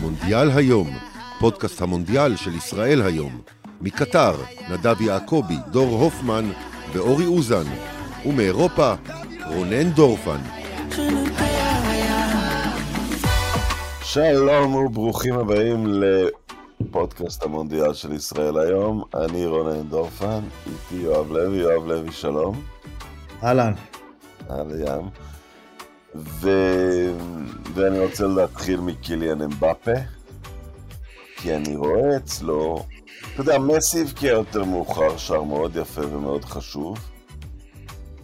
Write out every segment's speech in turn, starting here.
מונדיאל היום, פודקאסט המונדיאל של ישראל היום. מקטר, נדב יעקבי, דור הופמן ואורי אוזן. ומאירופה, רונן דורפן. שלום וברוכים הבאים לפודקאסט המונדיאל של ישראל היום. אני רונן דורפן, איתי יואב לוי, יואב לוי, שלום. אהלן. אהלן. ו... ואני רוצה להתחיל מקיליאן אמבפה, כי אני רואה אצלו, אתה יודע, מסי הבקיע יותר מאוחר, שר מאוד יפה ומאוד חשוב.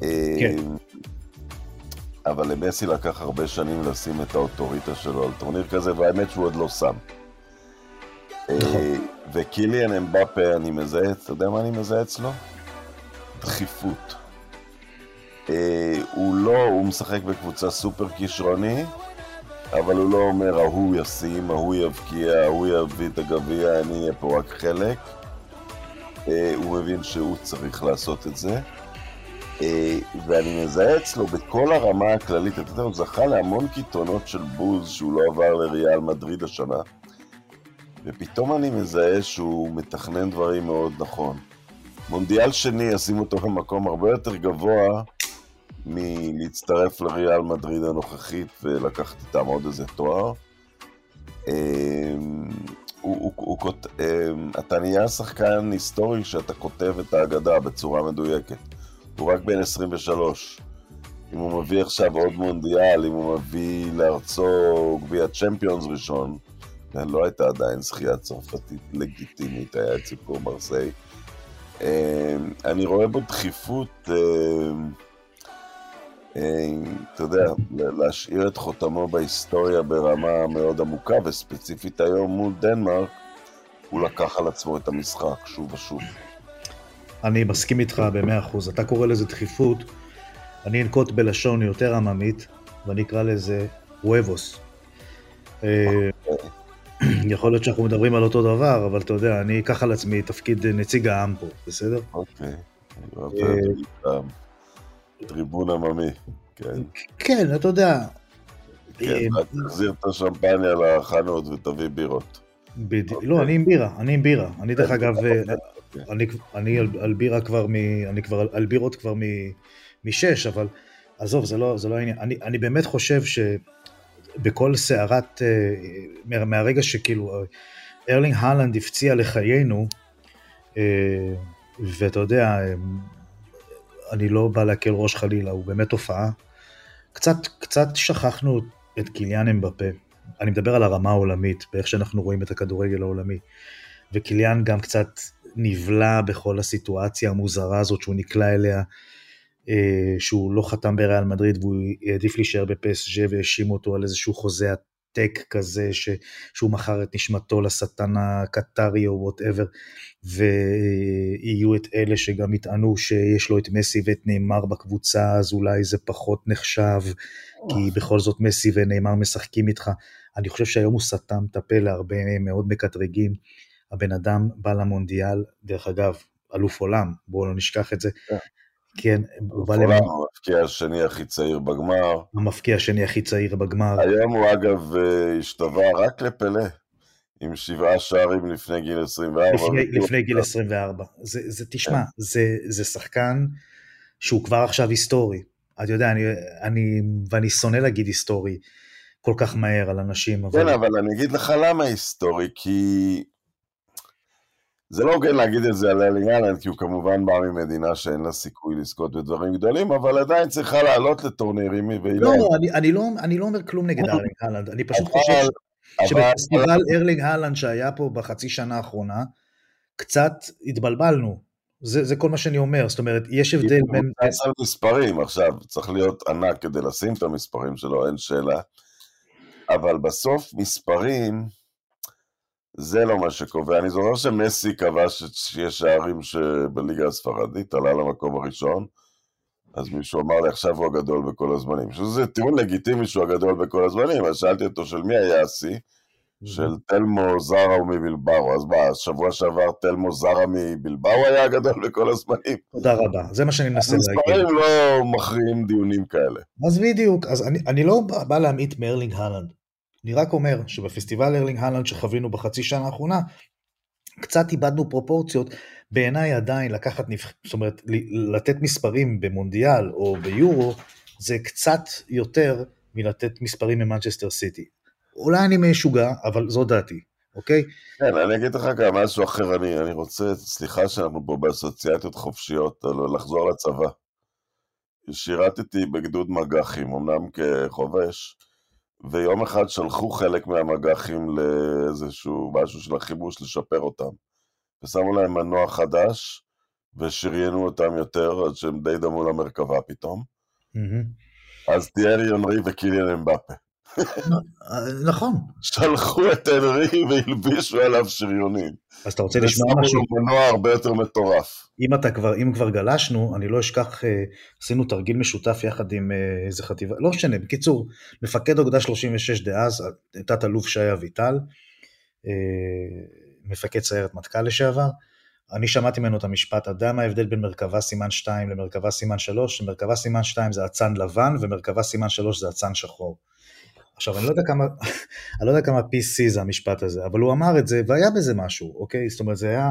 כן. אה, אבל למסי לקח הרבה שנים לשים את האוטוריטה שלו על טורניר כזה, והאמת שהוא עוד לא שם. נכון. אה, וקיליאן אמבפה, אני מזהה, אתה יודע מה אני מזהה אצלו? דחיפות. אה, הוא לא, הוא משחק בקבוצה סופר כישרוני, אבל הוא לא אומר ההוא ישים, ההוא יבקיע, ההוא יביא את הגביע, אני אהיה פה רק חלק. אה, הוא מבין שהוא צריך לעשות את זה. אה, ואני מזהה אצלו בכל הרמה הכללית, אתה יודע, הוא זכה להמון קיתונות של בוז שהוא לא עבר לריאל מדריד השנה. ופתאום אני מזהה שהוא מתכנן דברים מאוד נכון. מונדיאל שני, ישים אותו במקום הרבה יותר גבוה מלהצטרף לריאל מדריד הנוכחית ולקחת איתם עוד איזה תואר. אמ, הוא, הוא, הוא, כות- אמ, אתה נהיה שחקן היסטורי שאתה כותב את ההגדה בצורה מדויקת. הוא רק בן 23. אם הוא מביא עכשיו עוד מונדיאל, אם הוא מביא לארצו גביע צ'מפיונס ראשון, כן, לא הייתה עדיין זכייה צרפתית לגיטימית, היה את סיפור מרסיי. אמ, אני רואה בו דחיפות, אתה יודע, להשאיר את חותמו בהיסטוריה ברמה מאוד עמוקה, וספציפית היום מול דנמרק, הוא לקח על עצמו את המשחק שוב ושוב. אני מסכים איתך במאה אחוז. אתה קורא לזה דחיפות, אני אנקוט בלשון יותר עממית, ואני אקרא לזה וובוס. אה, יכול להיות שאנחנו מדברים על אותו דבר, אבל אתה יודע, אני אקח על עצמי תפקיד נציג העם פה, בסדר? אוקיי. הטריבון עממי, כן. כן, אתה יודע. כן, אה, תחזיר את השמפניה לחנות ותביא בירות. בדיוק. לא, אני עם בירה, אני עם בירה. אני דרך אגב, אה, אוקיי. אני, על, בירה כבר מ... אני כבר על, בירות כבר משש, אבל עזוב, זה לא, לא העניין. אני, באמת חושב שבכל סערת, אה, מה- מהרגע שכאילו ארלינג הלנד הפציע לחיינו, ואתה יודע, אני לא בא להקל ראש חלילה, הוא באמת תופעה. קצת, קצת שכחנו את קיליאן אמבפה. אני מדבר על הרמה העולמית, באיך שאנחנו רואים את הכדורגל העולמי. וקיליאן גם קצת נבלע בכל הסיטואציה המוזרה הזאת שהוא נקלע אליה, אה, שהוא לא חתם בריאל מדריד והוא העדיף להישאר בפ.ס.ז' והאשימו אותו על איזשהו חוזה עתק כזה ש, שהוא מכר את נשמתו לשטן הקטרי או whatever, ויהיו את אלה שגם יטענו שיש לו את מסי ואת נאמר בקבוצה אז אולי זה פחות נחשב, כי בכל זאת מסי ונאמר משחקים איתך. אני חושב שהיום הוא סתם את הפה להרבה מאוד מקטרגים. הבן אדם בא למונדיאל, דרך אגב, אלוף עולם, בואו לא נשכח את זה. כן. כן, הוא בא למונדיאל, המבקיע השני הכי צעיר בגמר. המבקיע השני הכי צעיר בגמר. היום הוא אגב אה, השתווה רק לפלא, עם שבעה שערים לפני גיל 24. לפני, לפני גיל 24. זה, זה תשמע, זה, זה שחקן שהוא כבר עכשיו היסטורי. אתה יודע, אני, אני, ואני שונא להגיד היסטורי כל כך מהר על אנשים, אבל... כן, אבל אני אגיד לך למה היסטורי, כי... זה לא הוגן להגיד את זה על ארלינג הלנד, כי הוא כמובן בא ממדינה שאין לה סיכוי לזכות בדברים גדולים, אבל עדיין צריכה לעלות לטורנירים, והיא לא, לא, אני, אני, לא, אני לא אומר כלום נגד ארלינג הלנד, אני פשוט אבל- חושב אבל- שבפסטיבל ארלינג הלנד שהיה פה בחצי שנה האחרונה, קצת התבלבלנו. זה, זה כל מה שאני אומר, זאת אומרת, יש הבדל הוא בין... מבוסס על מספרים, עכשיו, צריך להיות ענק כדי לשים את המספרים שלו, אין שאלה. אבל בסוף מספרים, זה לא מה שקובע. אני זוכר שמסי כבש שיש שערים שבליגה הספרדית, עלה למקום הראשון, אז מישהו אמר לי, עכשיו הוא הגדול בכל הזמנים. שזה טיעון לגיטימי שהוא הגדול בכל הזמנים, אז שאלתי אותו של מי היה השיא? של תלמו זרה מבלבאו. אז מה, שבוע שעבר תלמו זרה מבלבאו היה הגדול בכל הזמנים? תודה רבה, זה מה שאני מנסה להגיד. מספרים לא מכריעים דיונים כאלה. אז בדיוק, אז אני, אני לא בא, בא להמעיט מארלינג הלנד. אני רק אומר שבפסטיבל ארלינג הלנד שחווינו בחצי שנה האחרונה, קצת איבדנו פרופורציות, בעיניי עדיין לקחת. זאת אומרת, לתת מספרים במונדיאל או ביורו, זה קצת יותר מלתת מספרים ממנצ'סטר סיטי. אולי אני משוגע, אבל זו דעתי, אוקיי? כן, אני אגיד לך גם משהו אחר, אני, אני רוצה, סליחה שאנחנו פה באסוציאציות חופשיות, לחזור לצבא. שירתתי בגדוד מג"חים, אמנם כחובש, ויום אחד שלחו חלק מהמג"חים לאיזשהו משהו של החיבוש לשפר אותם. ושמו להם מנוע חדש, ושריינו אותם יותר, עד שהם די דמו למרכבה פתאום. אז תיארי אנרי וקיליאן אמבפה. נכון. שלחו את אנרי והלבישו עליו שריונים. אז אתה רוצה לשמוע משהו? לו מנוע הרבה יותר מטורף. אם אתה כבר, אם כבר גלשנו, אני לא אשכח, אה, עשינו תרגיל משותף יחד עם אה, איזה חטיבה, לא משנה, בקיצור, מפקד אוגדה 36 דאז, תת-אלוף שי אביטל, אה, מפקד סיירת מטכ"ל לשעבר, אני שמעתי ממנו את המשפט, אתה יודע מה ההבדל בין מרכבה סימן 2 למרכבה סימן 3? מרכבה סימן 2 זה אצן לבן ומרכבה סימן 3 זה אצן שחור. עכשיו, אני לא יודע כמה, אני לא יודע כמה PC זה המשפט הזה, אבל הוא אמר את זה והיה בזה משהו, אוקיי? זאת אומרת, זה היה...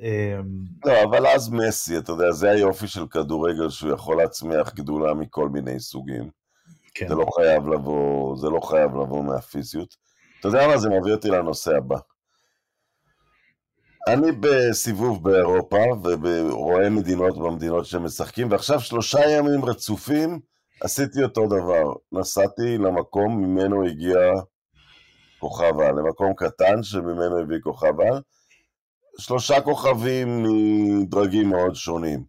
אמ, לא, אבל אז מסי, אתה יודע, זה היופי של כדורגל, שהוא יכול להצמיח גדולה מכל מיני סוגים. כן. זה לא חייב לבוא, זה לא חייב לבוא מהפיזיות. אתה יודע מה, זה מביא אותי לנושא הבא. אני בסיבוב באירופה, ורואה מדינות במדינות שמשחקים, ועכשיו שלושה ימים רצופים עשיתי אותו דבר. נסעתי למקום ממנו הגיע כוכב על, למקום קטן שממנו הביא כוכב על. שלושה כוכבים מדרגים מאוד שונים.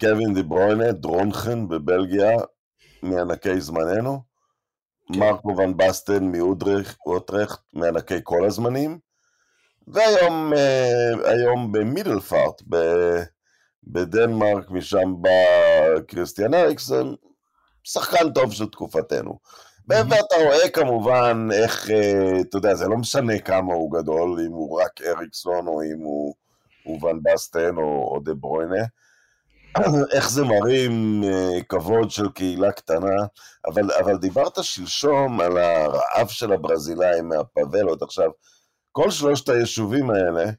קווין דה ברוינה, דרונחן בבלגיה, מענקי זמננו. כן. מרקו ון בסטן מאוטרכט, מענקי כל הזמנים. והיום אה, היום במידלפארט, בדנמרק, משם בא קריסטיאן אריקסון, שחקן טוב של תקופתנו. ואתה רואה כמובן איך, אה, אתה יודע, זה לא משנה כמה הוא גדול, אם הוא רק אריקסון או אם הוא, הוא ון בסטן או, או דה ברוינה. איך זה מרים אה, כבוד של קהילה קטנה, אבל, אבל דיברת שלשום על הרעב של הברזילאים מהפאבלות. עכשיו, כל שלושת היישובים האלה,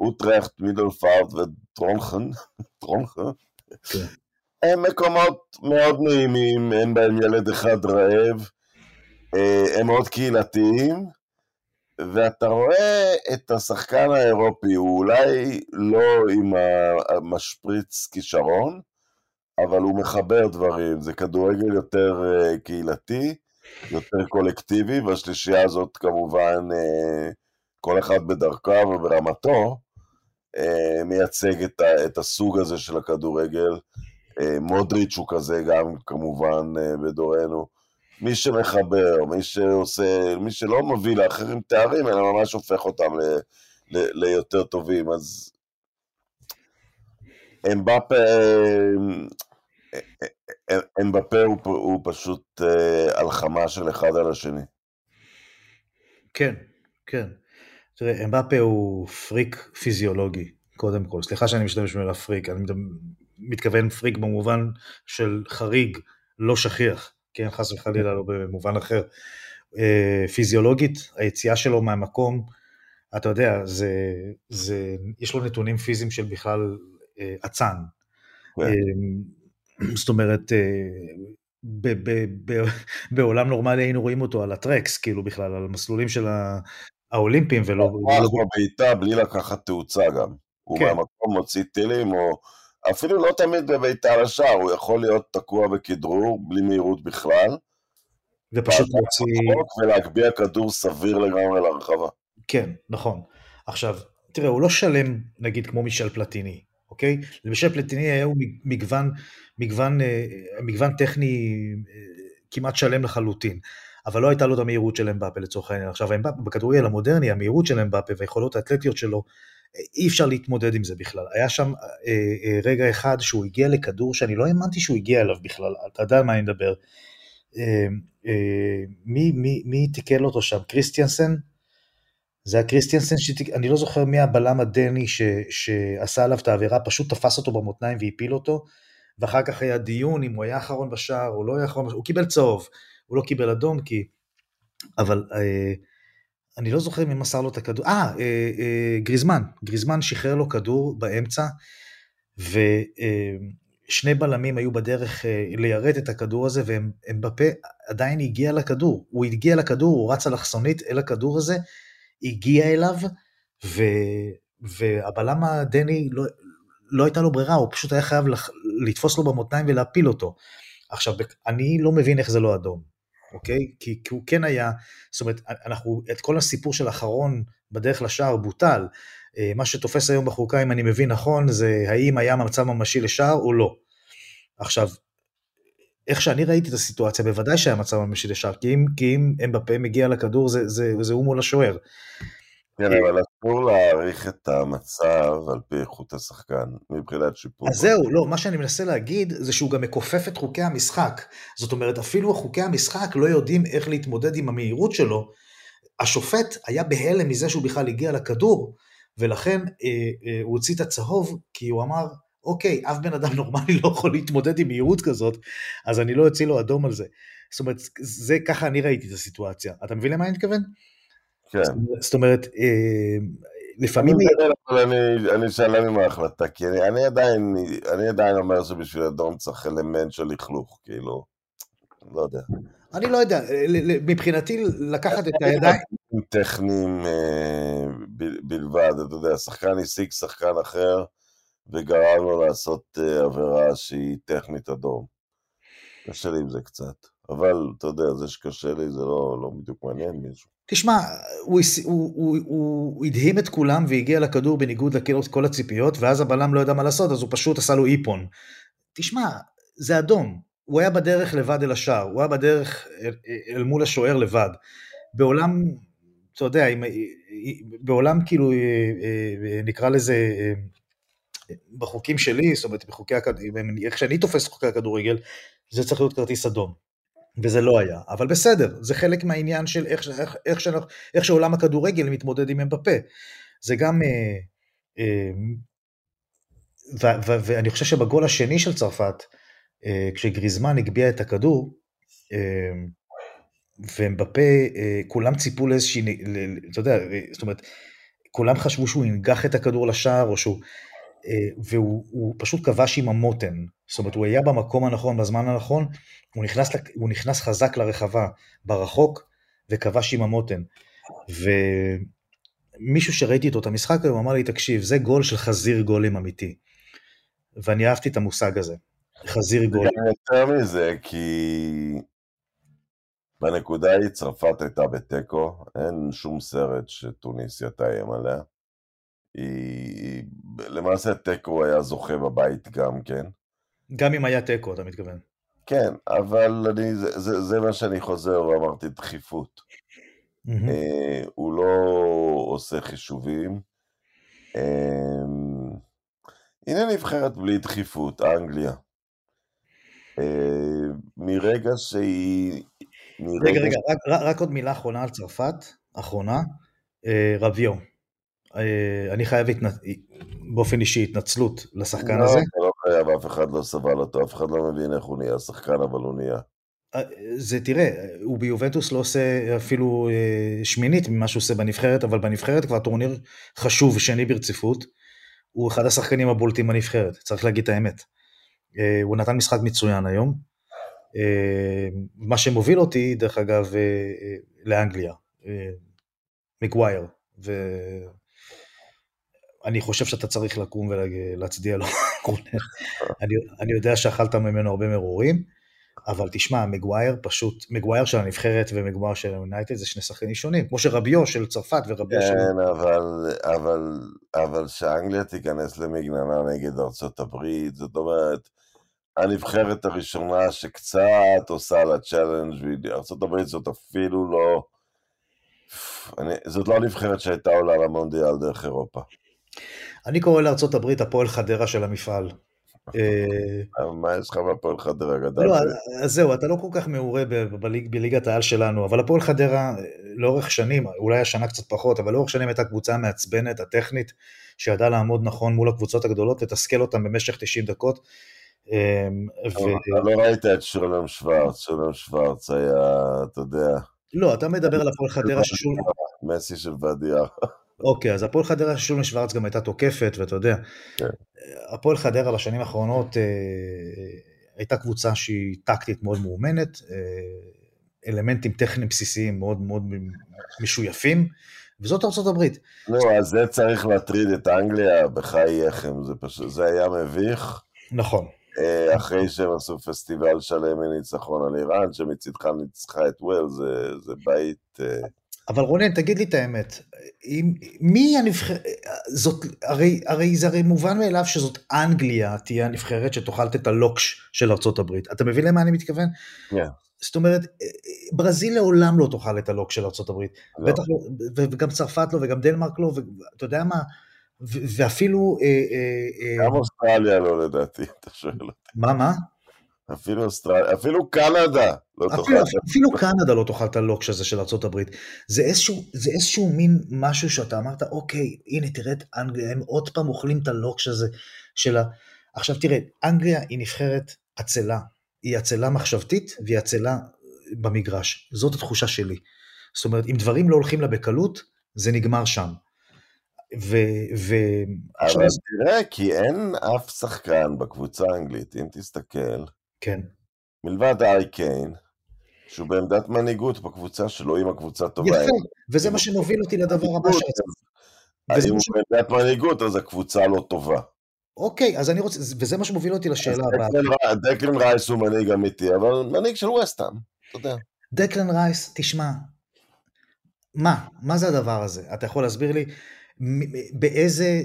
אוטרכט, מידלפארט וטרונכן, טרונכן, כן. הם מקומות מאוד נעימים, אין בהם ילד אחד רעב, אה, הם מאוד קהילתיים, ואתה רואה את השחקן האירופי, הוא אולי לא עם המשפריץ כישרון, אבל הוא מחבר דברים, זה כדורגל יותר אה, קהילתי, יותר קולקטיבי, והשלישייה הזאת כמובן, אה, כל אחד בדרכה וברמתו, מייצג את הסוג הזה של הכדורגל. אה, מודריץ' הוא כזה גם כמובן אה, בדורנו. מי שמחבר, מי שעושה, מי שלא מביא לאחרים תארים, אלא ממש הופך אותם ל, ל, ליותר טובים. אז אמבפה, אה, אמבפה הוא, הוא פשוט הלחמה של אחד על השני. כן, כן. תראה, אמבפה הוא פריק פיזיולוגי, קודם כל. סליחה שאני משתמש במילה פריק, אני מתכוון פריק במובן של חריג, לא שכיח, כן, חס וחלילה לא במובן אחר. אה, פיזיולוגית, היציאה שלו מהמקום, אתה יודע, זה, זה, יש לו נתונים פיזיים של בכלל אה, אצן. כן. אה, זאת אומרת, ב, ב, ב, בעולם נורמלי היינו רואים אותו על הטרקס, כאילו בכלל, על המסלולים של האולימפיים, ולא... הוא לא... בבעיטה בלי לקחת תאוצה גם. הוא כן. מהמקום מוציא טילים, או אפילו לא תמיד בביתה לשער, הוא יכול להיות תקוע בכדרור, בלי מהירות בכלל. ופשוט להוציא... ולהגביה כדור סביר לגמרי להרחבה. כן, נכון. עכשיו, תראה, הוא לא שלם, נגיד, כמו מישל פלטיני, אוקיי? למישל פלטיני היה הוא מגוון, מגוון, אה, מגוון טכני אה, כמעט שלם לחלוטין. אבל לא הייתה לו את המהירות של אמבפה לצורך העניין. עכשיו, בכדורגל המודרני, המהירות של אמבפה והיכולות האתלטיות שלו אי אפשר להתמודד עם זה בכלל. היה שם אה, אה, רגע אחד שהוא הגיע לכדור שאני לא האמנתי שהוא הגיע אליו בכלל, אתה יודע על מה אני מדבר. אה, אה, מי, מי, מי תיקל אותו שם? קריסטיאנסן? זה היה קריסטיאנסן, שתיק... אני לא זוכר מי הבלם הדני ש, שעשה עליו את העבירה, פשוט תפס אותו במותניים והפיל אותו, ואחר כך היה דיון אם הוא היה אחרון בשער או לא היה אחרון בשער, הוא קיבל צהוב, הוא לא קיבל אדום כי אבל אה, אני לא זוכר מי מסר לו את הכדור, אה, אה, אה, גריזמן, גריזמן שחרר לו כדור באמצע, ושני בלמים היו בדרך אה, ליירט את הכדור הזה, והם בפה עדיין הגיע לכדור, הוא הגיע לכדור, הוא רץ אלכסונית אל הכדור הזה, הגיע אליו, ו, והבלם הדני לא, לא הייתה לו ברירה, הוא פשוט היה חייב לתפוס לו במותניים ולהפיל אותו. עכשיו, אני לא מבין איך זה לא אדום, אוקיי? כי, כי הוא כן היה, זאת אומרת, אנחנו, את כל הסיפור של האחרון בדרך לשער בוטל. אה, מה שתופס היום בחוקה, אם אני מבין נכון, זה האם היה מצב ממשי לשער או לא. עכשיו, איך שאני ראיתי את הסיטואציה, בוודאי שהיה מצב ממשי לשער, כי אם, כי אם אמבפה מגיע לכדור, זה, זה, זה הוא מול השוער. כן, אבל אסור להעריך את המצב על פי איכות השחקן, מבחינת שיפור. אז זהו, לא, מה שאני מנסה להגיד זה שהוא גם מכופף את חוקי המשחק. זאת אומרת, אפילו חוקי המשחק לא יודעים איך להתמודד עם המהירות שלו. השופט היה בהלם מזה שהוא בכלל הגיע לכדור, ולכן אה, אה, הוא הוציא את הצהוב, כי הוא אמר, אוקיי, אף בן אדם נורמלי לא יכול להתמודד עם מהירות כזאת, אז אני לא אוציא לו אדום על זה. זאת אומרת, זה ככה אני ראיתי את הסיטואציה. אתה מבין למה אני מתכוון? כן. זאת אומרת, אה, לפעמים... אני שלם עם ההחלטה, כי אני עדיין, אני עדיין אומר שבשביל אדום צריך אלמנט של לכלוך, כאילו, לא יודע. אני לא יודע, מבחינתי לקחת את הידיים... טכניים אה, בלבד, אתה יודע, שחקן השיג שחקן אחר וגרם לו לעשות אה, עבירה שהיא טכנית אדום. קשה לי עם זה קצת. אבל אתה יודע, זה שקשה לי זה לא, לא בדיוק מעניין מישהו. תשמע, הוא, הוא, הוא, הוא הדהים את כולם והגיע לכדור בניגוד לכל הציפיות, ואז הבלם לא ידע מה לעשות, אז הוא פשוט עשה לו איפון. תשמע, זה אדום. הוא היה בדרך לבד אל השער, הוא היה בדרך אל, אל מול השוער לבד. בעולם, אתה יודע, עם, בעולם כאילו, אה, אה, נקרא לזה, אה, בחוקים שלי, זאת אומרת, בחוקי, איך שאני תופס חוקי הכדורגל, זה צריך להיות כרטיס אדום. וזה לא היה, אבל בסדר, זה חלק מהעניין של איך, איך, איך, שאנחנו, איך שעולם הכדורגל מתמודד עם אמבפה. זה גם, אה, אה, ו, ו, ואני חושב שבגול השני של צרפת, אה, כשגריזמן הגביה את הכדור, אה, ואמבפה, אה, כולם ציפו לאיזושהי, אתה יודע, זאת אומרת, כולם חשבו שהוא ינגח את הכדור לשער, או שהוא... אה, והוא פשוט כבש עם המותן, זאת אומרת הוא היה במקום הנכון בזמן הנכון, הוא נכנס, הוא נכנס חזק לרחבה ברחוק וכבש עם המותן. ומישהו שראיתי איתו את המשחק היום אמר לי תקשיב זה גול של חזיר גולים אמיתי. ואני אהבתי את המושג הזה, חזיר גולים. יותר מזה כי בנקודה ההיא צרפת הייתה בתיקו, אין שום סרט שטוניסיה תאיים עליה. היא... למעשה תיקו היה זוכה בבית גם כן. גם אם היה תיקו, אתה מתכוון. כן, אבל אני, זה, זה, זה מה שאני חוזר ואמרתי, דחיפות. Mm-hmm. אה, הוא לא עושה חישובים. אה, הנה נבחרת בלי דחיפות, אנגליה. אה, מרגע שהיא... מרגע רגע, רגע, רק, רק עוד מילה אחרונה על צרפת, אחרונה, אה, רביו. אה, אני חייב התנ... באופן אישי התנצלות לשחקן לא, הזה. לא, לא חייב, אף אחד לא סבל אותו, אף אחד לא מבין איך הוא נהיה שחקן, אבל הוא נהיה. אה, זה תראה, הוא ביובנטוס לא עושה אפילו אה, שמינית ממה שהוא עושה בנבחרת, אבל בנבחרת כבר טורניר חשוב שני ברציפות. הוא אחד השחקנים הבולטים בנבחרת, צריך להגיד את האמת. הוא נתן משחק מצוין היום. מה שמוביל אותי, דרך אגב, לאנגליה, מגווייר. אני חושב שאתה צריך לקום ולהצדיע לו, אני, אני יודע שאכלת ממנו הרבה מרורים, אבל תשמע, מגווייר פשוט, מגווייר של הנבחרת ומגווייר של יונייטד זה שני שחקנים שונים, כמו שרביו של צרפת ורביו של... כן, אבל, אבל, אבל שאנגליה תיכנס למגננה נגד ארצות הברית, זאת אומרת, הנבחרת הראשונה שקצת עושה לה challenge, ארצות הברית זאת אפילו לא... אני, זאת לא הנבחרת שהייתה עולה למונדיאל דרך אירופה. אני קורא לארצות הברית הפועל חדרה של המפעל. אה, מה יש לך בהפועל חדרה גדל? לא, אז זהו, אתה לא כל כך מעורה בליגת העל שלנו, אבל הפועל חדרה לאורך שנים, אולי השנה קצת פחות, אבל לאורך שנים הייתה קבוצה מעצבנת, הטכנית, שידעה לעמוד נכון מול הקבוצות הגדולות, לתסכל אותן במשך 90 דקות. אתה לא ראית את שולם שוורץ, שולם שוורץ היה, אתה יודע... לא, אתה מדבר על הפועל חדרה ששול... מסי של ואדיאר. אוקיי, אז הפועל חדרה של שולמן שוורץ גם הייתה תוקפת, ואתה יודע, כן. הפועל חדרה בשנים האחרונות אה, הייתה קבוצה שהיא טקטית מאוד מאומנת, אה, אלמנטים טכניים בסיסיים מאוד מאוד משויפים, וזאת ארצות הברית. לא, אז זה צריך להטריד את אנגליה, בחייכם, זה פשוט, זה היה מביך. נכון. אה, אחרי שהם עשו פסטיבל שלם מניצחון על איראן, שמצדך ניצחה את וויל, זה, זה בית... אה, אבל רונן, תגיד לי את האמת, אם, מי הנבחרת, זאת, הרי, הרי זה הרי מובן מאליו שזאת אנגליה תהיה הנבחרת שתאכל את הלוקש של הברית. אתה מבין למה אני מתכוון? כן. Yeah. זאת אומרת, ברזיל לעולם לא תאכל את הלוקש של הברית. לא. בטח לא, וגם צרפת לא, וגם דנמרק לא, ואתה יודע מה, ואפילו... אה, אה, אה, גם אוסטרליה לא לדעתי, אתה שואל אותי. מה, מה? אפילו אוסטרליה, אפילו קנדה לא תאכל. אפילו, אפילו קנדה לא תאכל את הלוקש הזה של ארה"ב. זה איזשהו, זה איזשהו מין משהו שאתה אמרת, אוקיי, הנה תראה את אנגליה, הם עוד פעם אוכלים את הלוקש הזה של ה... עכשיו תראה, אנגליה היא נבחרת עצלה. היא עצלה מחשבתית והיא עצלה במגרש. זאת התחושה שלי. זאת אומרת, אם דברים לא הולכים לה בקלות, זה נגמר שם. ו... ו... אבל תראה, כי אין אף שחקן בקבוצה האנגלית, אם תסתכל, כן. מלבד ארי קיין, שהוא בעמדת מנהיגות בקבוצה שלו, אם הקבוצה טובה. יפה, וזה מה שמוביל אותי לדבר הבא שרציתי. אם הוא בעמדת מנהיגות, אז הקבוצה לא טובה. אוקיי, אז אני רוצה, וזה מה שמוביל אותי לשאלה הבאה. דקלן רייס הוא מנהיג אמיתי, אבל מנהיג של ווסטהאם, אתה יודע. דקלן רייס, תשמע, מה? מה זה הדבר הזה? אתה יכול להסביר לי באיזה,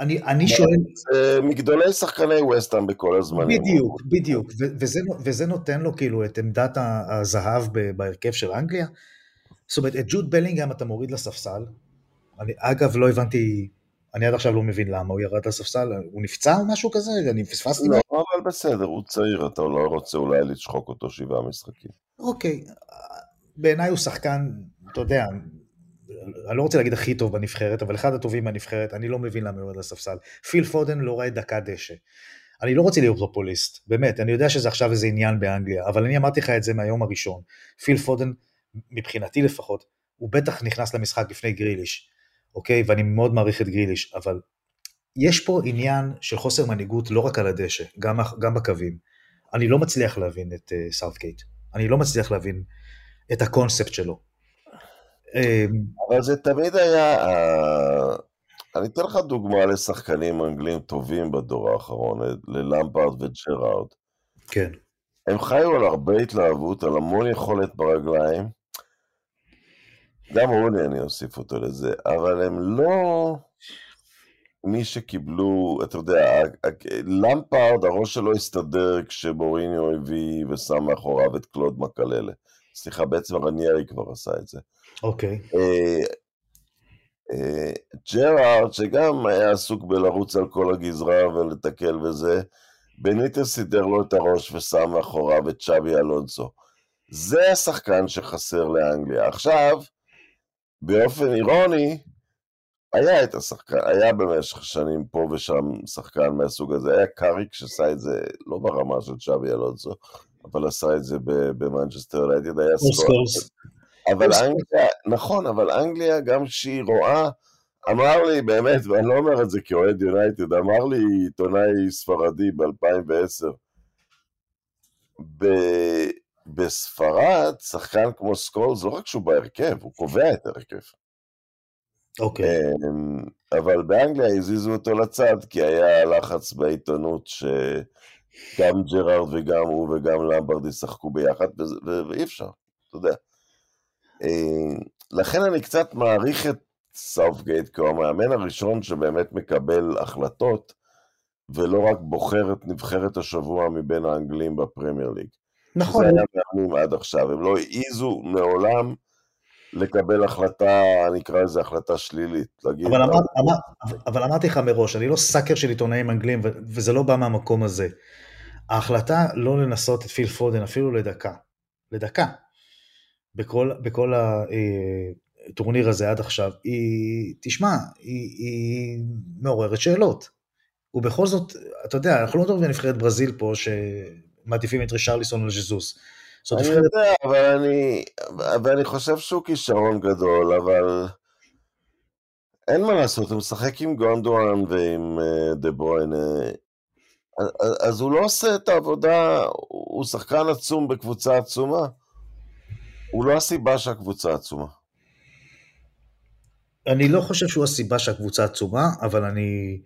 אני, אני שואל... מגדולי שחקני ווסטהאם בכל הזמנים. בדיוק, בדיוק, וזה, וזה נותן לו כאילו את עמדת הזהב בהרכב של אנגליה. זאת אומרת, את ג'וד בלינגהם אתה מוריד לספסל. אני, אגב, לא הבנתי, אני עד עכשיו לא מבין למה הוא ירד לספסל, הוא נפצע או משהו כזה? אני פספסתי? לא, אבל בסדר, הוא צעיר, אתה לא רוצה אולי לשחוק אותו שבעה משחקים. אוקיי, בעיניי הוא שחקן, אתה יודע, אני לא רוצה להגיד הכי טוב בנבחרת, אבל אחד הטובים בנבחרת, אני לא מבין למה הוא יורד לספסל. פיל פודן לא רואה דקה דשא. אני לא רוצה להיות פופוליסט, באמת, אני יודע שזה עכשיו איזה עניין באנגליה, אבל אני אמרתי לך את זה מהיום הראשון. פיל פודן, מבחינתי לפחות, הוא בטח נכנס למשחק לפני גריליש, אוקיי? ואני מאוד מעריך את גריליש, אבל יש פה עניין של חוסר מנהיגות לא רק על הדשא, גם, גם בקווים. אני לא מצליח להבין את אה, סאוטקייט. אני לא מצליח להבין את הקונספט שלו. אמ, אבל זה תמיד היה... אה, אני אתן לך דוגמה לשחקנים אנגלים טובים בדור האחרון, ללמפרד וג'רארד. כן. הם חיו על הרבה התלהבות, על המון יכולת ברגליים. גם רוני, אני אוסיף אותו לזה, אבל הם לא מי שקיבלו, אתה יודע, למפרד, הראש שלו הסתדר כשבוריניו הביא ושם מאחוריו את קלוד מקללה. סליחה, בעצם רניירי כבר עשה את זה. אוקיי. אה, אה, ג'רארד, שגם היה עסוק בלרוץ על כל הגזרה ולתקל וזה, בניטז סידר לו את הראש ושם מאחוריו את צ'אבי אלונסו. זה השחקן שחסר לאנגליה. עכשיו, באופן אירוני, היה את השחקן, היה במשך שנים פה ושם שחקן מהסוג הזה, היה קאריק שעשה את זה לא ברמה של צ'אבי אלונסו, אבל עשה את זה במנצ'סטר יונייטד, היה סקולס. אבל אנגליה, נכון, אבל אנגליה, גם כשהיא רואה, אמר לי, באמת, ואני לא אומר את זה כאוהד יונייטד, אמר לי עיתונאי ספרדי ב-2010, ב- בספרד, שחקן כמו סקולס, לא רק שהוא בהרכב, הוא קובע את ההרכב. אוקיי. Okay. אמ, אבל באנגליה הזיזו אותו לצד, כי היה לחץ בעיתונות שגם ג'רארד וגם הוא וגם למברד ישחקו ביחד, ואי אפשר, אתה יודע. אה, לכן אני קצת מעריך את סאות'גייט, כי הוא המאמן הראשון שבאמת מקבל החלטות, ולא רק בוחר את נבחרת השבוע מבין האנגלים בפרמייר ליג. נכון. זה היה מאמנים עד עכשיו, הם לא העיזו מעולם לקבל החלטה, נקרא לזה החלטה שלילית. להגיד, אבל, אמר, אמר, אבל אמרתי לך מראש, אני לא סאקר של עיתונאים אנגלים, וזה לא בא מהמקום הזה. ההחלטה לא לנסות את פיל פודן אפילו לדקה, לדקה, בכל, בכל הטורניר הזה עד עכשיו, היא, תשמע, היא, היא מעוררת שאלות. ובכל זאת, אתה יודע, אנחנו לא מדברים על נבחרת ברזיל פה, שמעדיפים את רישרליסון על ז'זוס. אני. יודע, אבל אני, אבל אני חושב שהוא כישרון גדול, אבל אין מה לעשות, הוא משחק עם גונדורן ועם אה, דה ברוין. אז הוא לא עושה את העבודה, הוא שחקן עצום בקבוצה עצומה. הוא לא הסיבה שהקבוצה עצומה. אני לא חושב שהוא הסיבה שהקבוצה עצומה, אבל אני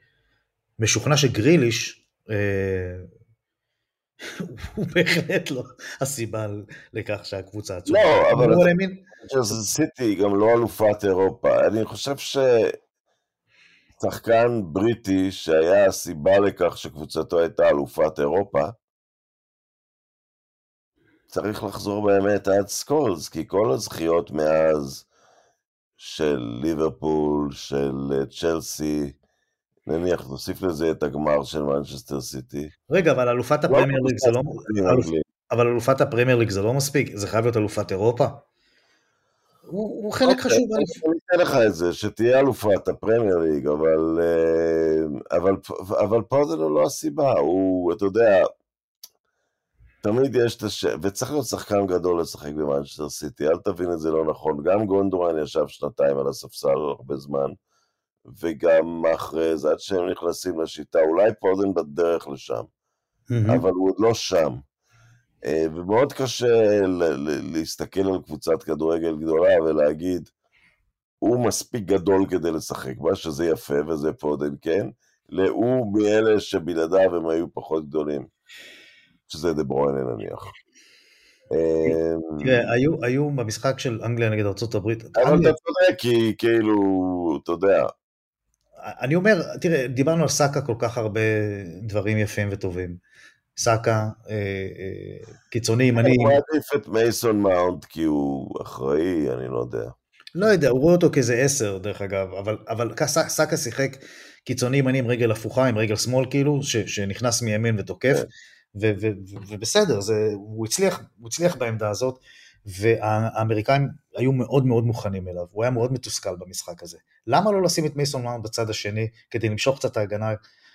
משוכנע שגריליש אה, הוא בהחלט לא הסיבה לכך שהקבוצה עצומה. לא, אבל הוא האמין- סיטי גם לא אלופת אירופה. אני חושב ששחקן בריטי שהיה הסיבה לכך שקבוצתו הייתה אלופת אירופה, צריך לחזור באמת עד סקולס, כי כל הזכיות מאז של ליברפול, של צ'לסי, נניח, נוסיף לזה את הגמר של מנצ'סטר סיטי. רגע, אבל אלופת הפרמייר ליג זה לא... אנגלים. אבל אלופת הפרמייר ליג זה לא מספיק, זה חייב להיות אלופת אירופה. הוא, חלק אוקיי, חשוב. אני אתן לך את זה, שתהיה אלופת הפרמייר ליג, אבל, אה, אבל, אבל פה זה לא הסיבה, הוא, אתה יודע, תמיד יש את הש... וצריך להיות שחקן גדול לשחק במנצ'סטר סיטי, אל תבין את זה לא נכון. גם גונדואן ישב שנתיים על הספסל הרבה זמן, וגם אחרי זה, עד שהם נכנסים לשיטה, אולי פודן בדרך לשם. אבל הוא עוד לא שם. אה, ומאוד קשה להסתכל על קבוצת כדורגל גדולה ולהגיד, הוא מספיק גדול כדי לשחק בה, שזה יפה וזה פודן, כן? להוא מאלה שבלעדיו הם היו פחות גדולים, שזה דה ברוינה נניח. אה, תראה, היו במשחק של אנגליה נגד ארה"ב, אבל אתה צודק, כי כאילו, אתה יודע, אני אומר, תראה, דיברנו על סאקה כל כך הרבה דברים יפים וטובים. סאקה, אה, אה, קיצוני ימני, הוא מעדיף את מייסון מאונט כי הוא אחראי, אני לא יודע. לא יודע, הוא רואה אותו כאיזה עשר דרך אגב, אבל, אבל סא- סאקה שיחק קיצוני ימני עם רגל הפוכה, עם רגל שמאל כאילו, ש, שנכנס מימין ותוקף, כן. ו, ו, ו, ובסדר, זה, הוא, הצליח, הוא הצליח בעמדה הזאת, והאמריקאים היו מאוד מאוד מוכנים אליו, הוא היה מאוד מתוסכל במשחק הזה. למה לא לשים את מייסון מאונט בצד השני, כדי למשוך קצת ההגנה,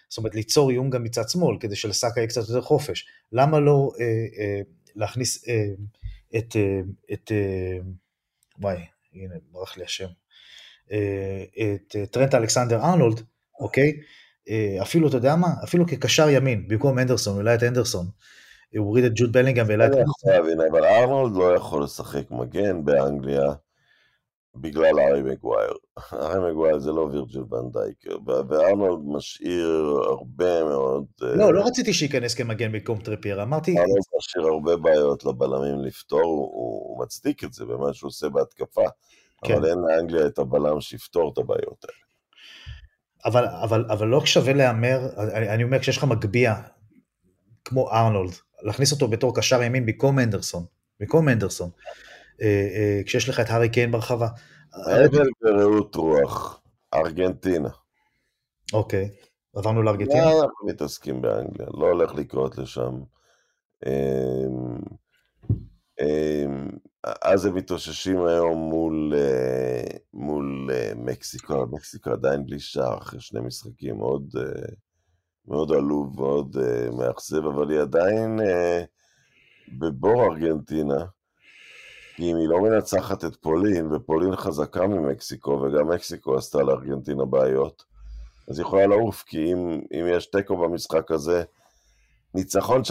זאת אומרת ליצור איום גם מצד שמאל, כדי שלסאקה יהיה קצת יותר חופש. למה לא אה, אה, להכניס אה, את, אה, את אה, וואי, הנה, ברח לי השם, אה, את אה, טרנט אלכסנדר ארנולד, אוקיי? אה, אפילו, אתה יודע מה? אפילו כקשר ימין, במקום אנדרסון, אולי את אנדרסון. הוא הוריד את ג'וד בלינגהם והעלה את אבל ארנולד לא יכול לשחק מגן באנגליה בגלל הארי מגווייר. הארי מגווייר זה לא וירג'יל ונדייק, וארנולד משאיר הרבה מאוד... אה, לא, לא רציתי שייכנס כמגן במקום טרפייר, אמרתי, ארנולד משאיר הרבה בעיות לבלמים לפתור, הוא, הוא מצדיק את זה במה שהוא עושה בהתקפה, כן. אבל אין לאנגליה את הבלם שיפתור את הבעיות האלה. אבל, אבל, אבל לא שווה להמר, אני, אני אומר, כשיש לך מגביה כמו ארנולד, להכניס אותו בתור קשר ימין במקום אנדרסון, במקום אנדרסון, אה, אה, כשיש לך את הארי קיין ברחבה. הבל ורעות רוח, ארגנטינה. אוקיי, עברנו לארגנטינה. מה אנחנו מתעסקים באנגליה? לא הולך לקרות לשם. אמ, אמ, אז הם מתאוששים היום מול, אה, מול מקסיקו, מקסיקו עדיין בלי שער אחרי שני משחקים, אה, מאוד עלוב, מאוד אה, מאכזב, אבל היא עדיין אה, בבור ארגנטינה, כי אם היא לא מנצחת את פולין, ופולין חזקה ממקסיקו, וגם מקסיקו עשתה לארגנטינה בעיות, אז היא יכולה לעוף, כי אם, אם יש תיקו במשחק הזה, ניצחון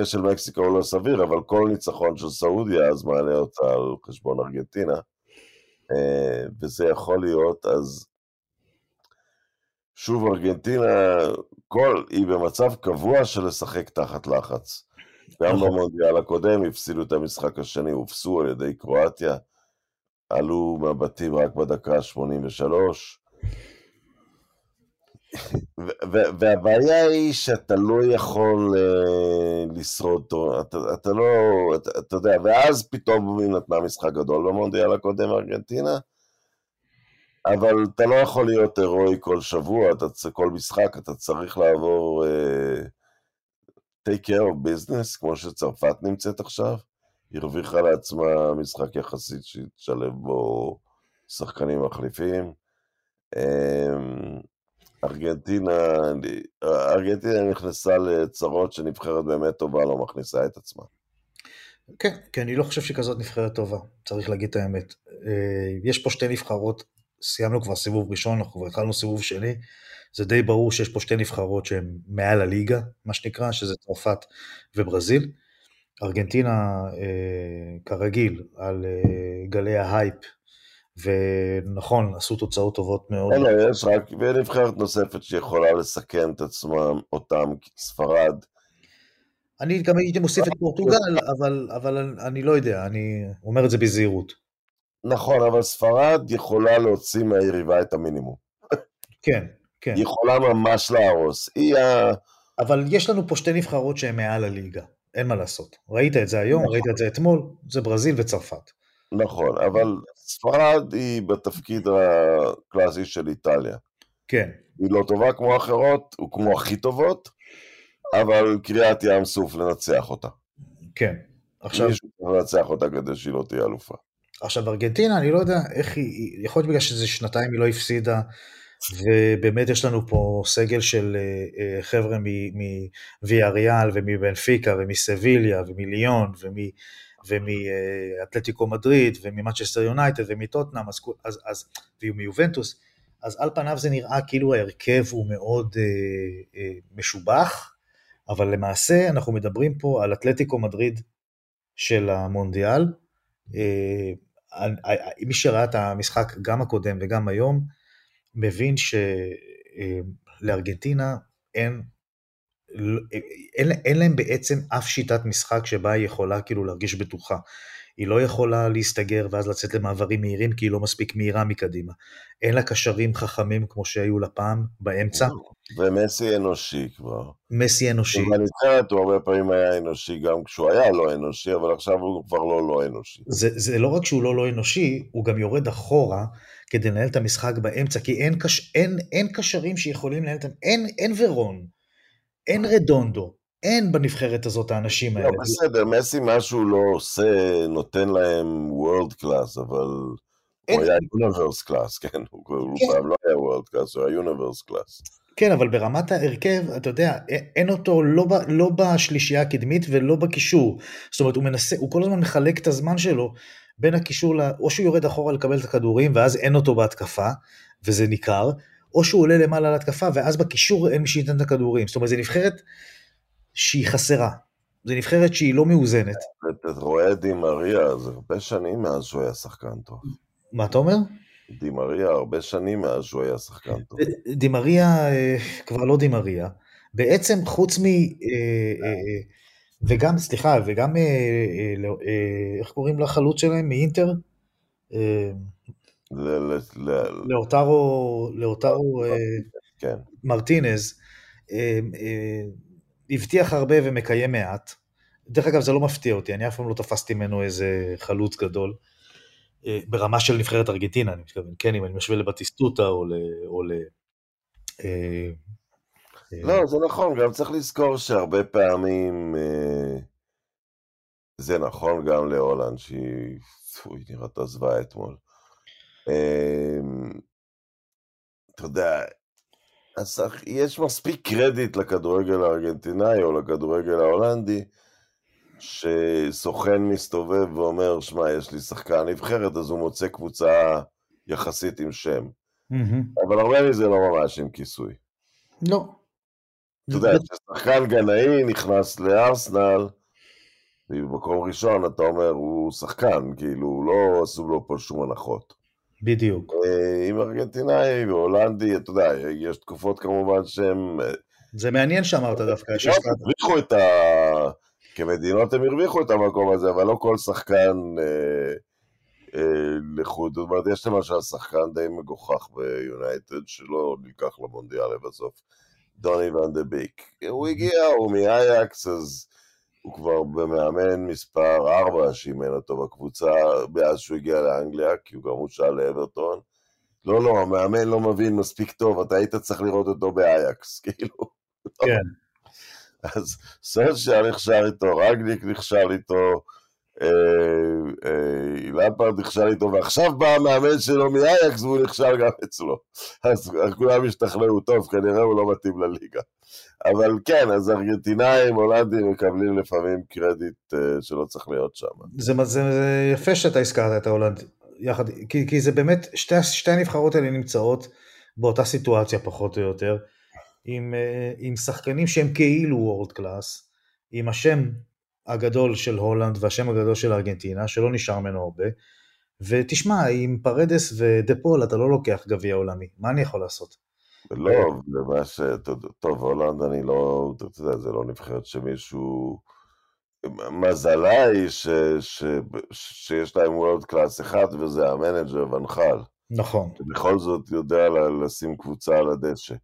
3-0 של מקסיקו הוא לא סביר, אבל כל ניצחון של סעודיה אז מעלה אותה על חשבון ארגנטינה, אה, וזה יכול להיות, אז שוב ארגנטינה, כל, היא במצב קבוע של לשחק תחת לחץ. גם נכון. במונדיאל הקודם הפסידו את המשחק השני, הופסו על ידי קרואטיה, עלו מהבתים רק בדקה ה-83, ו- ו- והבעיה היא שאתה לא יכול uh, לשרוד אתה, אתה לא, אתה, אתה יודע, ואז פתאום היא נתנה משחק גדול במונדיאל הקודם ארגנטינה, אבל אתה לא יכול להיות הירואי כל שבוע, אתה, כל משחק, אתה צריך לעבור uh, take care of business, כמו שצרפת נמצאת עכשיו, הרוויחה לעצמה משחק יחסית שתשלב בו שחקנים מחליפים. Um, ארגנטינה, ארגנטינה נכנסה לצרות שנבחרת באמת טובה לא מכניסה את עצמה. כן, כי אני לא חושב שכזאת נבחרת טובה, צריך להגיד את האמת. אה, יש פה שתי נבחרות, סיימנו כבר סיבוב ראשון, אנחנו כבר התחלנו סיבוב שני, זה די ברור שיש פה שתי נבחרות שהן מעל הליגה, מה שנקרא, שזה צרפת וברזיל. ארגנטינה, אה, כרגיל, על אה, גלי ההייפ, ונכון, עשו תוצאות טובות מאוד. לא, יש רק, ונבחרת נוספת שיכולה לסכן את עצמם, אותם, ספרד. אני גם הייתי מוסיף את פורטוגל, אבל, אבל אני לא יודע, אני אומר את זה בזהירות. נכון, אבל ספרד יכולה להוציא מהיריבה את המינימום. כן, כן. היא יכולה ממש להרוס. היא ה... אבל יש לנו פה שתי נבחרות שהן מעל הליגה, אין מה לעשות. ראית את זה היום, נכון. ראית את זה אתמול, זה ברזיל וצרפת. נכון, אבל ספרד היא בתפקיד הקלאסי של איטליה. כן. היא לא טובה כמו אחרות, הוא כמו הכי טובות, אבל קריאת ים סוף לנצח אותה. כן. עכשיו... מישהו צריך לנצח אותה כדי שהיא לא תהיה אלופה. עכשיו ארגנטינה, אני לא יודע איך היא, יכול להיות בגלל שזה שנתיים היא לא הפסידה, ובאמת יש לנו פה סגל של אה, אה, חבר'ה מוויאריאל ומבנפיקה ומסביליה ומליון ומאתלטיקו מדריד וממצ'סטר יונייטד ומטוטנאם אז, אז, אז, ומיובנטוס, אז על פניו זה נראה כאילו ההרכב הוא מאוד אה, אה, משובח, אבל למעשה אנחנו מדברים פה על אתלטיקו מדריד של המונדיאל. אה, מי שראה את המשחק גם הקודם וגם היום, מבין שלארגנטינה אין, אין, אין להם בעצם אף שיטת משחק שבה היא יכולה כאילו להרגיש בטוחה. היא לא יכולה להסתגר ואז לצאת למעברים מהירים כי היא לא מספיק מהירה מקדימה. אין לה קשרים חכמים כמו שהיו לה פעם באמצע. ומסי אנושי כבר. מסי אנושי. בנבחרת הוא הרבה פעמים היה אנושי גם כשהוא היה לא אנושי, אבל עכשיו הוא כבר לא לא אנושי. זה, זה לא רק שהוא לא לא אנושי, הוא גם יורד אחורה כדי לנהל את המשחק באמצע, כי אין, קש, אין, אין קשרים שיכולים לנהל את... אין, אין ורון, אין רדונדו, אין בנבחרת הזאת האנשים האלה. לא, בסדר, מסי משהו לא עושה, נותן להם world class, אבל. הוא היה universe class, כן? הוא כן. פעם לא היה world class, הוא היה universe class. כן, אבל ברמת ההרכב, אתה יודע, אין אותו לא, ב, לא בשלישייה הקדמית ולא בקישור. זאת אומרת, הוא מנסה, הוא כל הזמן מחלק את הזמן שלו בין הקישור, לה, או שהוא יורד אחורה לקבל את הכדורים, ואז אין אותו בהתקפה, וזה ניכר, או שהוא עולה למעלה להתקפה, ואז בקישור אין מי שייתן את הכדורים. זאת אומרת, זו נבחרת שהיא חסרה. זו נבחרת שהיא לא מאוזנת. אתה רואה את דימריה, זה הרבה שנים מאז שהוא היה שחקן טוב. מה אתה אומר? דימריה, הרבה שנים מאז שהוא היה שחקן טוב. דימריה אה, כבר לא דימריה. בעצם חוץ מ... אה, אה, וגם, סליחה, וגם, איך קוראים לחלוץ שלהם? מאינטר? לאוטרו, לאוטרו כן. מרטינז. הבטיח הרבה ומקיים מעט. דרך אגב, זה לא מפתיע אותי, אני אף פעם לא תפסתי ממנו איזה חלוץ גדול. אה, ברמה של נבחרת ארגנטינה, אני מתכוון, כן, אם אני משווה לבטיסטוטה או ל... או ל אה, אה, לא, זה נכון, גם צריך לזכור שהרבה פעמים זה נכון גם להולנד, שהיא נראית עזבה אתמול. אתה יודע, יש מספיק קרדיט לכדורגל הארגנטינאי או לכדורגל ההולנדי, שסוכן מסתובב ואומר, שמע, יש לי שחקן נבחרת, אז הוא מוצא קבוצה יחסית עם שם. Mm-hmm. אבל הרבה מזה לא ממש עם כיסוי. לא. אתה יודע, כששחקן גנאי נכנס לארסנל, במקום ראשון אתה אומר, הוא שחקן, כאילו, לא עשו לו פה שום הנחות. בדיוק. אה, עם ארגנטינאי והולנדי, אתה יודע, יש תקופות כמובן שהם... אה, זה מעניין שאמרת דווקא. הם הרוויחו את ה... כמדינות הם הרוויחו את המקום הזה, אבל לא כל שחקן אה, אה, לחוד. זאת אומרת, יש למשל שחקן די מגוחך ביונייטד, שלא נלקח למונדיאל לבסוף, דוני ואן דה ביק. הוא הגיע, הוא מאייקס, אז... הוא כבר במאמן מספר 4 שאימן אותו בקבוצה מאז שהוא הגיע לאנגליה, כי הוא גם הושאל לאברטון. לא, לא, המאמן לא מבין מספיק טוב, אתה היית צריך לראות אותו באייקס, כאילו. כן. אז סרשיה נכשר איתו, רגניק נכשר איתו, למפרד נכשל איתו, ועכשיו בא המאמן שלו מאייקס והוא נכשל גם אצלו. אז כולם השתכנעו, טוב, כנראה הוא לא מתאים לליגה. אבל כן, אז ארגנטינאים, הולנדים מקבלים לפעמים קרדיט שלא צריך להיות שם. זה, זה, זה יפה שאתה הזכרת את ההולנד, יחד, כי, כי זה באמת, שתי, שתי הנבחרות האלה נמצאות באותה סיטואציה פחות או יותר, עם, עם שחקנים שהם כאילו world class, עם השם הגדול של הולנד והשם הגדול של ארגנטינה, שלא נשאר ממנו הרבה, ותשמע, עם פרדס ודפול אתה לא לוקח גביע עולמי, מה אני יכול לעשות? לא, זה מה ש... טוב, הולנד אני לא... אתה יודע, זה לא נבחרת שמישהו... מזלה היא ש... ש... שיש להם world class אחד, וזה ה manager ואן חאל. נכון. שבכל זאת יודע לשים קבוצה על הדשא.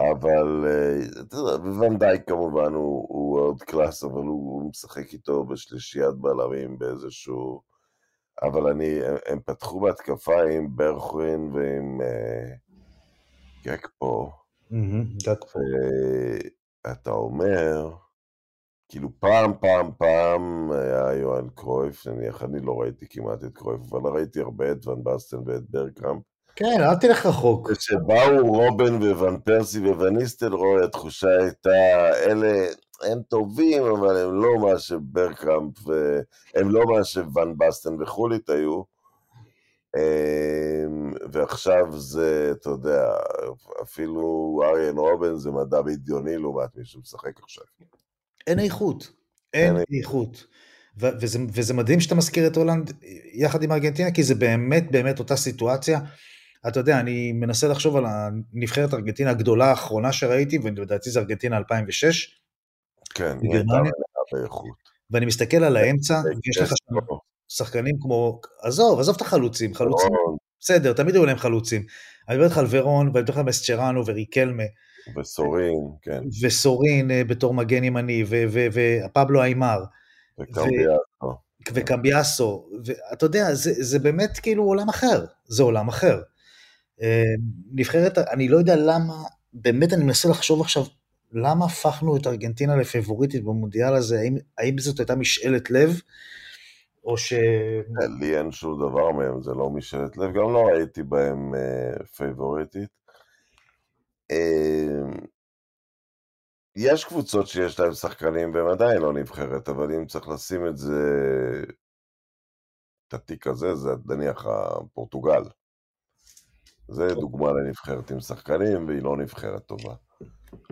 אבל אה, אתה יודע, וונדייק כמובן הוא world class, אבל הוא משחק איתו בשלישיית בלמים באיזשהו... אבל אני, הם פתחו בהתקפה עם ברחוויין ועם אה, גקפו. גקפו. אתה אומר, כאילו פעם, פעם, פעם היה יוהאן קרויף, נניח אני לא ראיתי כמעט את קרויף, אבל ראיתי הרבה את ון בסטן ואת ברגקאמפ. כן, אל תלך רחוק. כשבאו רובן וואן פרסי ווניסטלרוי, התחושה הייתה, אלה, הם טובים, אבל הם לא מה שברגקאמפ, הם לא מה שוואן בסטן וחולית היו. אמ, ועכשיו זה, אתה יודע, אפילו אריאן רובן זה מדע בדיוני לעומת מי שמשחק עכשיו. אין איכות, אין איכות. וזה, וזה מדהים שאתה מזכיר את הולנד יחד עם ארגנטינה, כי זה באמת באמת אותה סיטואציה. אתה יודע, אני מנסה לחשוב על הנבחרת ארגנטינה הגדולה האחרונה שראיתי, ולדעתי זה ארגנטינה 2006. כן, היא הייתה מלאה באיכות. ואני מסתכל על האמצע, ויש לך שם שחקנים כמו, עזוב, עזוב את החלוצים, חלוצים, בסדר, תמיד היו להם חלוצים. אני מדבר איתך על ורון, ואני מדבר איתך על מסצ'רנו וריקלמה. וסורין, כן. וסורין אה, בתור מגן ימני, ופבלו איימר. וקמביאסו. וקמביאסו, ואתה יודע, זה, זה באמת כאילו עולם אחר, זה עולם אחר. אה, נבחרת, אני לא יודע למה, באמת אני מנסה לחשוב עכשיו, למה הפכנו את ארגנטינה לפבוריטית במונדיאל הזה, האם, האם זאת הייתה משאלת לב, או ש... לי אין שום דבר מהם, זה לא משאלת לב, גם לא ראיתי בהם uh, פייבוריטית. Uh, יש קבוצות שיש להם שחקנים והם עדיין לא נבחרת, אבל אם צריך לשים את זה, את התיק הזה, זה נניח הפורטוגל. זה דוגמה לנבחרת עם שחקנים, והיא לא נבחרת טובה.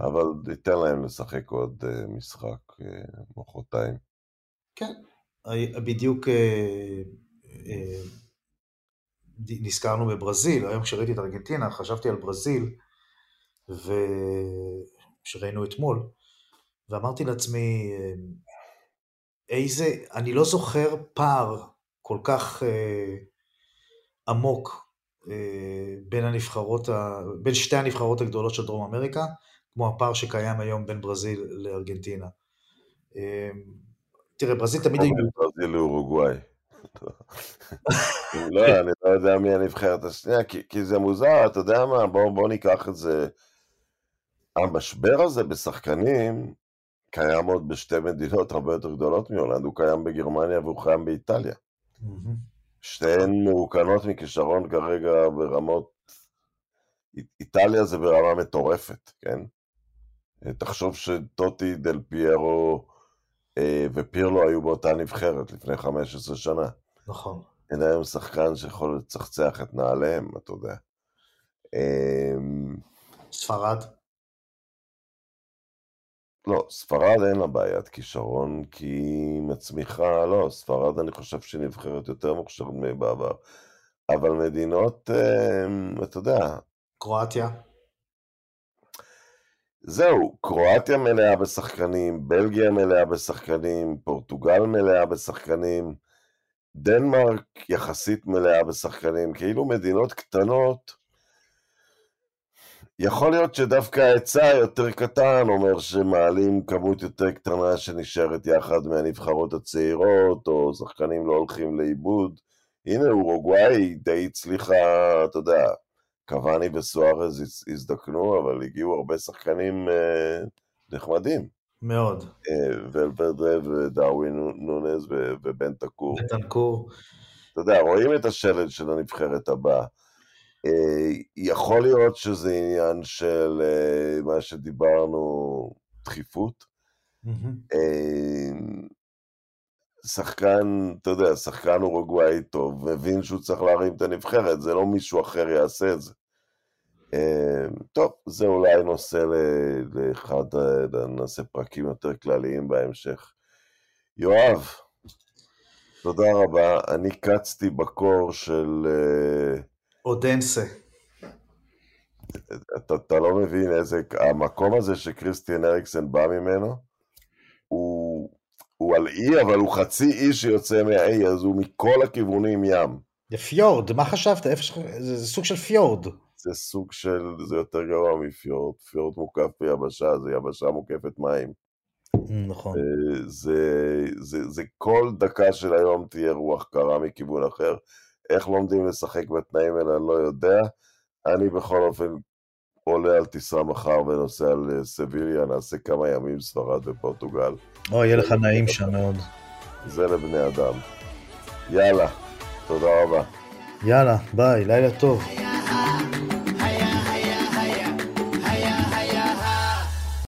אבל ניתן להם לשחק עוד uh, משחק uh, מחרתיים. כן, בדיוק uh, uh, נזכרנו בברזיל, היום כשראיתי את ארגנטינה חשבתי על ברזיל, ושראינו אתמול, ואמרתי לעצמי, איזה, אני לא זוכר פער כל כך עמוק אה, בין הנבחרות, בין שתי הנבחרות הגדולות של דרום אמריקה, כמו הפער שקיים היום בין ברזיל לארגנטינה. אה, תראה, ברזיל תמיד היו... ברזיל לאורוגוואי. לא, אני לא יודע מי הנבחרת השנייה, כי, זה מוזר, אתה יודע מה, בואו בוא ניקח את זה. המשבר הזה בשחקנים קיים עוד בשתי מדינות הרבה יותר גדולות מהולנד, הוא קיים בגרמניה והוא קיים באיטליה. שתיהן מעוקנות מכישרון כרגע ברמות... איטליה זה ברמה מטורפת, כן? תחשוב שטוטי, דל פיירו אה, ופירלו היו באותה נבחרת לפני 15 שנה. נכון. אין היום שחקן שיכול לצחצח את נעליהם, אתה יודע. אמ, ספרד? לא, ספרד אין לה בעיית כישרון, כי היא מצמיחה, לא, ספרד אני חושב שהיא נבחרת יותר מוכשרת מבעבר. אבל מדינות, אמ, אתה יודע... קרואטיה? זהו, קרואטיה מלאה בשחקנים, בלגיה מלאה בשחקנים, פורטוגל מלאה בשחקנים, דנמרק יחסית מלאה בשחקנים, כאילו מדינות קטנות יכול להיות שדווקא ההיצע היותר קטן אומר שמעלים כמות יותר קטנה שנשארת יחד מהנבחרות הצעירות, או שחקנים לא הולכים לאיבוד. הנה, אורוגוואי די הצליחה, אתה יודע, קוואני וסוארז הזדקנו, אבל הגיעו הרבה שחקנים אה, נחמדים. מאוד. ולברדה ודרווין נונז ובן תקור. בטנקור. אתה יודע, רואים את השלד של הנבחרת הבאה. יכול להיות שזה עניין של מה שדיברנו, דחיפות. שחקן, אתה יודע, שחקן אורוגוואי טוב, מבין שהוא צריך להרים את הנבחרת, זה לא מישהו אחר יעשה את זה. טוב, זה אולי נושא לאחד, נעשה פרקים יותר כלליים בהמשך. יואב, תודה רבה. אני קצתי בקור של... אודנסה. אתה, אתה לא מבין איזה... המקום הזה שקריסטיאן אריקסן בא ממנו, הוא, הוא על אי, אבל הוא חצי אי שיוצא מהאי, אז הוא מכל הכיוונים ים. זה פיורד, מה חשבת? איפה ש... זה, זה סוג של פיורד. זה סוג של, זה יותר גרוע מפיורד. פיורד מוקף ביבשה, זה יבשה מוקפת מים. נכון. זה, זה, זה כל דקה של היום תהיה רוח קרה מכיוון אחר. איך לומדים לשחק בתנאים האלה, אני לא יודע. אני בכל אופן עולה על טיסה מחר ונוסע לסביליה, נעשה כמה ימים ספרד ופורטוגל. או, יהיה לך נעים שם מאוד. זה לבני אדם. יאללה, תודה רבה. יאללה, ביי, לילה טוב.